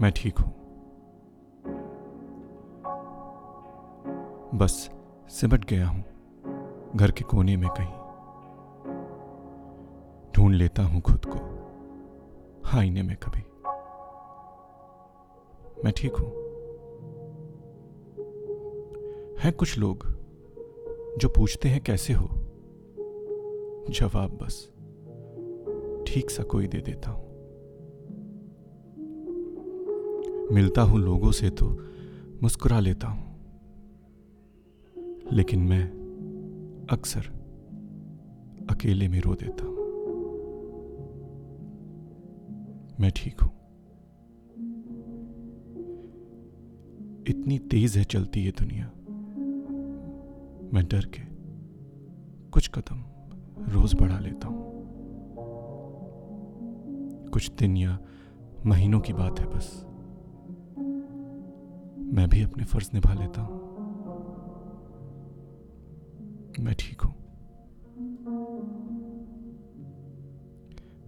मैं ठीक हूँ। बस सिमट गया हूँ, घर के कोने में कहीं। ढूंढ लेता हूँ खुद को, आईने में कभी। मैं ठीक हूँ। हैं कुछ लोग जो पूछते हैं कैसे हो? जवाब बस, ठीक सा कोई दे देता हूँ। मिलता हूँ लोगों से तो मुस्कुरा लेता हूँ। लेकिन मैं अक्सर अकेले में रो देता हूँ। मैं ठीक हूँ। इतनी तेज है चलती ये दुनिया। मैं डर के कुछ कदम रोज बढ़ा लेता हूँ। कुछ दिन या महीनों की बात है बस। भी अपने फ़र्ज़ निभा लेता। हूँ मैं ठीक हूँ।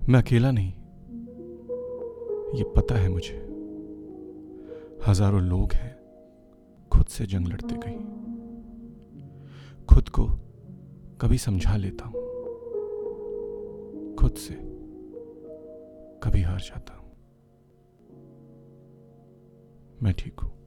मैं अकेला नहीं। ये पता है मुझे। हज़ारों लोग हैं। खुद से जंग लड़ते कहीं खुद को कभी समझा लेता हूँ। खुद से कभी हार जाता हूँ। मैं ठीक हूँ।